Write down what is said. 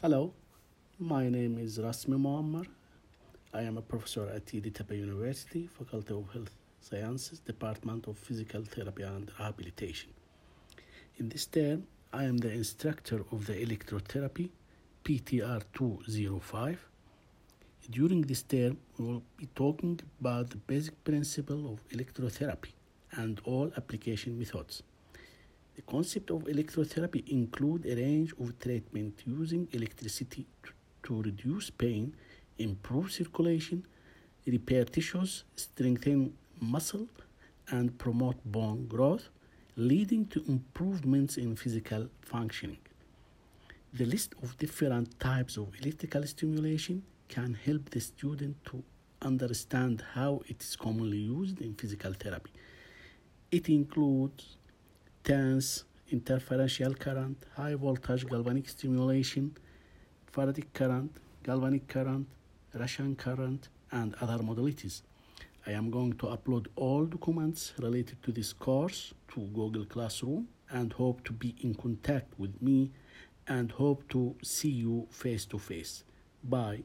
Hello, my name is Rasmi Muammar. I am a professor at Yeditepe University, Faculty of Health Sciences, Department of Physical Therapy and Rehabilitation. In this term, I am the instructor of the electrotherapy PTR 205. During this term, we will be talking about the basic principle of electrotherapy and all application methods. The concept of electrotherapy include a range of treatment using electricity to, to reduce pain, improve circulation, repair tissues, strengthen muscle, and promote bone growth, leading to improvements in physical functioning. The list of different types of electrical stimulation can help the student to understand how it is commonly used in physical therapy. It includes TENS, interferential current, high voltage galvanic stimulation, Faraday current, galvanic current, Russian current, and other modalities. I am going to upload all documents related to this course to Google Classroom and hope to be in contact with me and hope to see you face to face. Bye.